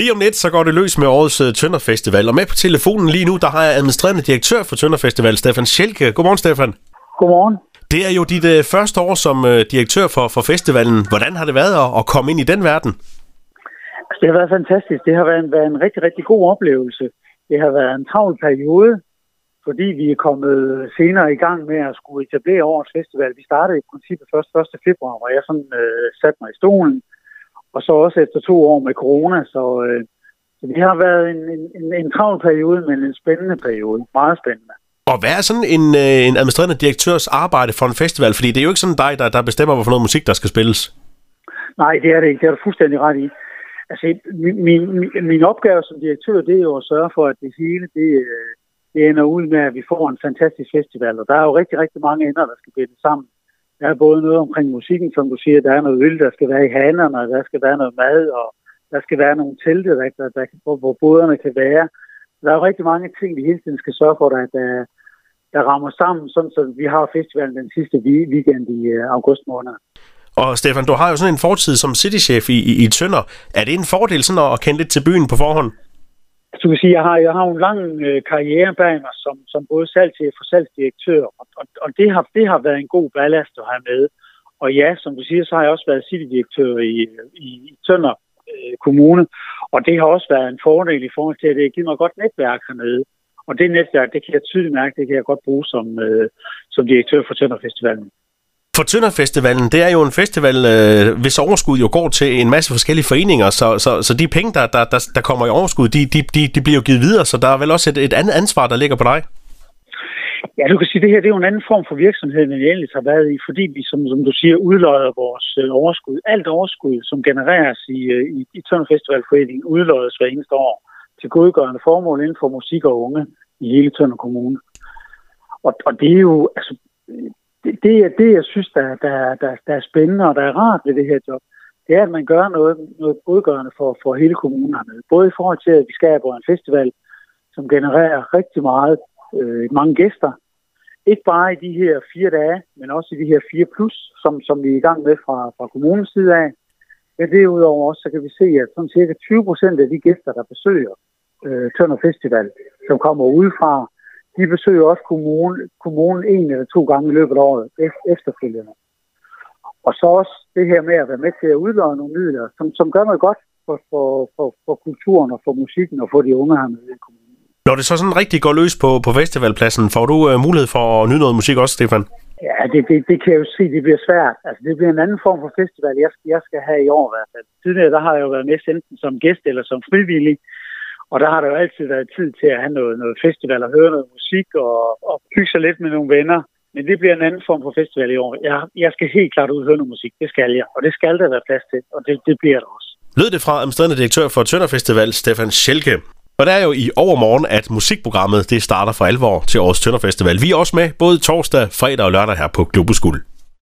Lige om lidt, så går det løs med årets uh, Tønder Festival. Og med på telefonen lige nu, der har jeg administrerende direktør for Tønder Festival, Stefan Schelke. Godmorgen, Stefan. Godmorgen. Det er jo dit uh, første år som uh, direktør for, for festivalen. Hvordan har det været at, at komme ind i den verden? Altså, det har været fantastisk. Det har været en, været en rigtig, rigtig god oplevelse. Det har været en travl periode, fordi vi er kommet senere i gang med at skulle etablere årets festival. Vi startede i princippet først 1. februar, hvor jeg sådan uh, satte mig i stolen og så også efter to år med corona. Så, øh, så det har været en, en, en travl periode, men en spændende periode. Meget spændende. Og hvad er sådan en, øh, en administrerende direktørs arbejde for en festival? Fordi det er jo ikke sådan dig, der, der bestemmer, hvorfor noget musik, der skal spilles. Nej, det er det ikke. Det er du fuldstændig ret i. Altså, min, min, min opgave som direktør, det er jo at sørge for, at det hele, det, øh, det ender ud med, at vi får en fantastisk festival. Og der er jo rigtig, rigtig mange ender, der skal binde sammen. Der er både noget omkring musikken, som du siger, der er noget øl, der skal være i hanerne, der skal være noget mad, og der skal være nogle telte, der, der, der, hvor, hvor boderne kan være. Der er jo rigtig mange ting, vi hele tiden skal sørge for, der, der, der rammer sammen, sådan så vi har festivalen den sidste weekend i øh, august måned. Og Stefan, du har jo sådan en fortid som citychef i, i, i Tønder. Er det en fordel sådan at kende lidt til byen på forhånd? Altså, du kan sige, jeg har, jeg har en lang øh, karriere bag mig som, som både salgschef og salgsdirektør, og, og, og det, har, det har været en god ballast at have med. Og ja, som du siger, så har jeg også været citydirektør i, i, i Tønder øh, Kommune, og det har også været en fordel i forhold til, at det giver mig godt netværk hernede. Og det netværk, det kan jeg tydeligt mærke, det kan jeg godt bruge som, øh, som direktør for Tønder Festivalen. For Tønderfestivalen, det er jo en festival, øh, hvis overskud jo går til en masse forskellige foreninger, så, så, så de penge, der, der, der, der kommer i overskud, de, de, de, de bliver jo givet videre, så der er vel også et, et andet ansvar, der ligger på dig? Ja, du kan sige, at det her det er jo en anden form for virksomhed, end vi ellers har været i, fordi vi, som, som du siger, udløjer vores øh, overskud. Alt overskud, som genereres i, øh, i, i Tønder Festivalforeningen, udløjes hver eneste år til godgørende formål inden for musik og unge i hele Tønder Kommune. Og, og det er jo, altså, det, er det, jeg synes, der, der, der, der er spændende og der er rart ved det her job, det er, at man gør noget, noget godgørende for, for hele kommunen. Både i forhold til, at vi skaber en festival, som genererer rigtig meget, øh, mange gæster. Ikke bare i de her fire dage, men også i de her fire plus, som, som vi er i gang med fra, fra kommunens side af. Ja, derudover også, så kan vi se, at sådan cirka 20 procent af de gæster, der besøger øh, Tønder Festival, som kommer udefra, de besøger også kommunen, kommunen en eller to gange i løbet af året efterfølgende. Og så også det her med at være med til at udlåne nogle midler, som, som gør noget godt for, for, for, for kulturen og for musikken og for de unge her med i kommunen. Når det så sådan rigtig går løs på, på festivalpladsen, får du uh, mulighed for at nyde noget musik også, Stefan? Ja, det, det, det kan jeg jo se, det bliver svært. Altså, det bliver en anden form for festival, jeg skal, jeg skal have i år i hvert fald. Tidligere, der har jeg jo været med enten som gæst eller som frivillig. Og der har der jo altid været tid til at have noget, noget festival og høre noget musik og, og hygge sig lidt med nogle venner. Men det bliver en anden form for festival i år. Jeg, jeg skal helt klart ud og høre noget musik. Det skal jeg. Og det skal der være plads til. Og det, det bliver der også. Lød det fra administrerende direktør for Tønder Festival, Stefan Schelke. Og det er jo i overmorgen, at musikprogrammet det starter for alvor til årets Tønder Festival. Vi er også med både torsdag, fredag og lørdag her på Globus Guld.